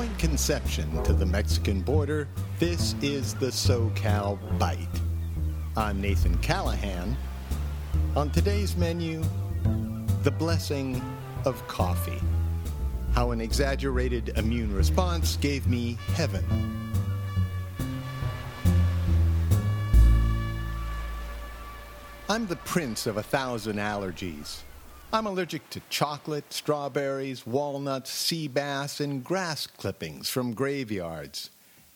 Point Conception to the Mexican border, this is the SoCal Byte. I'm Nathan Callahan. On today's menu, the blessing of coffee. How an exaggerated immune response gave me heaven. I'm the prince of a thousand allergies. I'm allergic to chocolate, strawberries, walnuts, sea bass, and grass clippings from graveyards.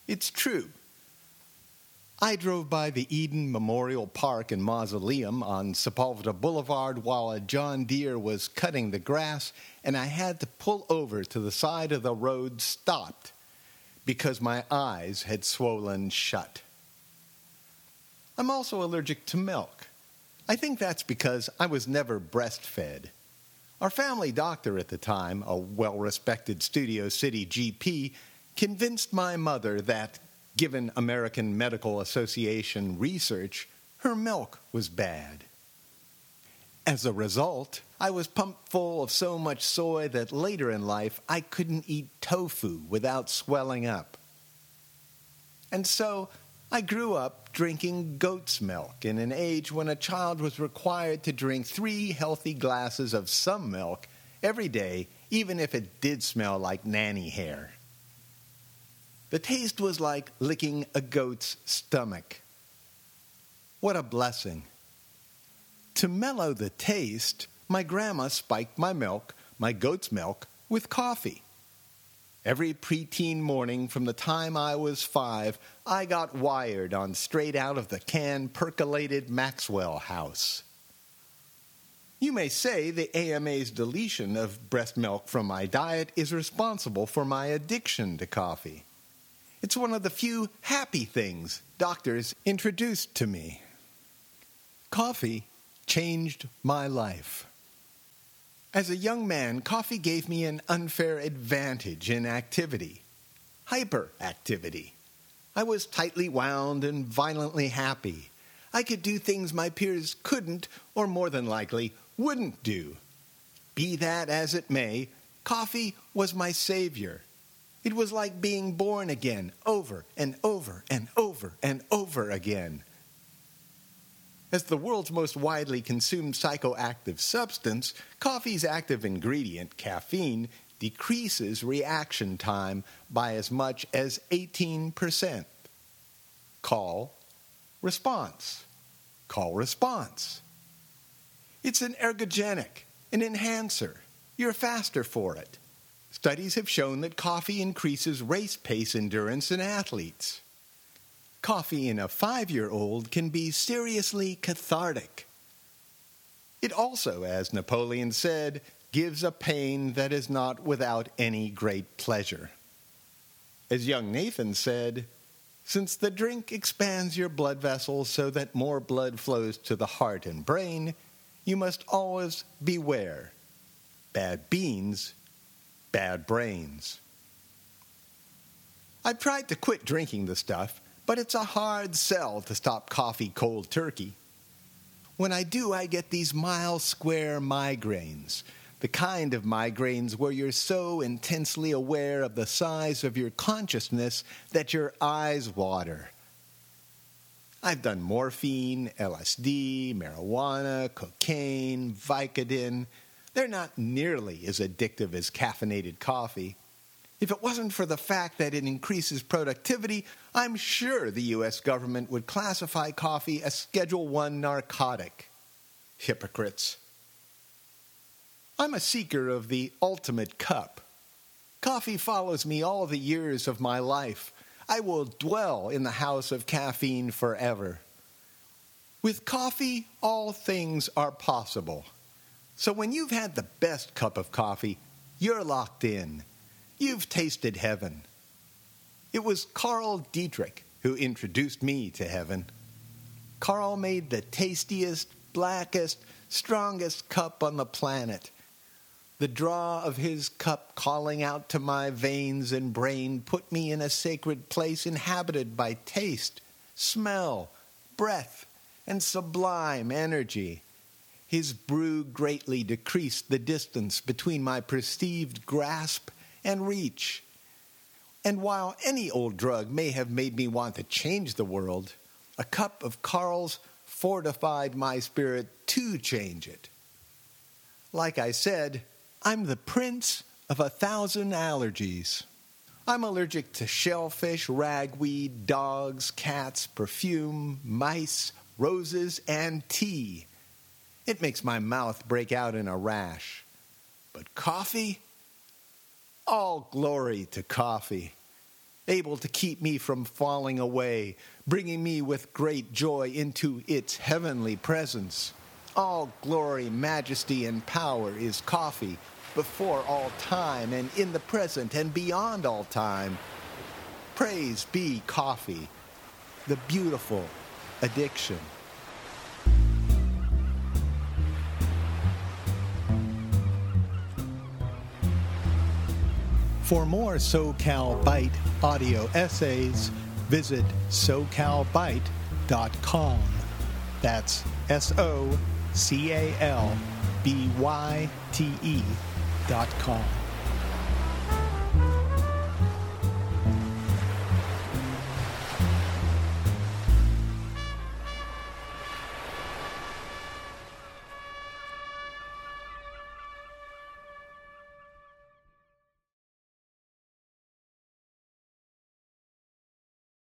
It's true. I drove by the Eden Memorial Park and Mausoleum on Sepulveda Boulevard while a John Deere was cutting the grass, and I had to pull over to the side of the road stopped because my eyes had swollen shut. I'm also allergic to milk. I think that's because I was never breastfed. Our family doctor at the time, a well respected Studio City GP, convinced my mother that, given American Medical Association research, her milk was bad. As a result, I was pumped full of so much soy that later in life I couldn't eat tofu without swelling up. And so I grew up drinking goat's milk in an age when a child was required to drink three healthy glasses of some milk every day, even if it did smell like nanny hair. The taste was like licking a goat's stomach. What a blessing. To mellow the taste, my grandma spiked my milk, my goat's milk, with coffee. Every preteen morning from the time I was five, I got wired on straight out of the can percolated Maxwell house. You may say the AMA's deletion of breast milk from my diet is responsible for my addiction to coffee. It's one of the few happy things doctors introduced to me. Coffee changed my life. As a young man, coffee gave me an unfair advantage in activity hyperactivity. I was tightly wound and violently happy. I could do things my peers couldn't, or more than likely, wouldn't do. Be that as it may, coffee was my savior. It was like being born again, over and over and over and over again. As the world's most widely consumed psychoactive substance, coffee's active ingredient, caffeine, decreases reaction time by as much as 18%. Call, response. Call, response. It's an ergogenic, an enhancer. You're faster for it. Studies have shown that coffee increases race pace endurance in athletes coffee in a five year old can be seriously cathartic. It also, as Napoleon said, gives a pain that is not without any great pleasure. As young Nathan said, since the drink expands your blood vessels so that more blood flows to the heart and brain, you must always beware. Bad beans, bad brains. I've tried to quit drinking the stuff, but it's a hard sell to stop coffee cold turkey. When I do, I get these mile square migraines, the kind of migraines where you're so intensely aware of the size of your consciousness that your eyes water. I've done morphine, LSD, marijuana, cocaine, Vicodin. They're not nearly as addictive as caffeinated coffee. If it wasn't for the fact that it increases productivity, I'm sure the US government would classify coffee as Schedule 1 narcotic. Hypocrites. I'm a seeker of the ultimate cup. Coffee follows me all the years of my life. I will dwell in the house of caffeine forever. With coffee, all things are possible. So when you've had the best cup of coffee, you're locked in. You've tasted heaven. It was Carl Dietrich who introduced me to heaven. Carl made the tastiest, blackest, strongest cup on the planet. The draw of his cup calling out to my veins and brain put me in a sacred place inhabited by taste, smell, breath, and sublime energy. His brew greatly decreased the distance between my perceived grasp and reach. And while any old drug may have made me want to change the world, a cup of Carl's fortified my spirit to change it. Like I said, I'm the prince of a thousand allergies. I'm allergic to shellfish, ragweed, dogs, cats, perfume, mice, roses, and tea. It makes my mouth break out in a rash. But coffee? All glory to coffee, able to keep me from falling away, bringing me with great joy into its heavenly presence. All glory, majesty, and power is coffee before all time and in the present and beyond all time. Praise be coffee, the beautiful addiction. For more SoCal Byte audio essays, visit socalbyte.com. That's S O C A L B Y T E dot com.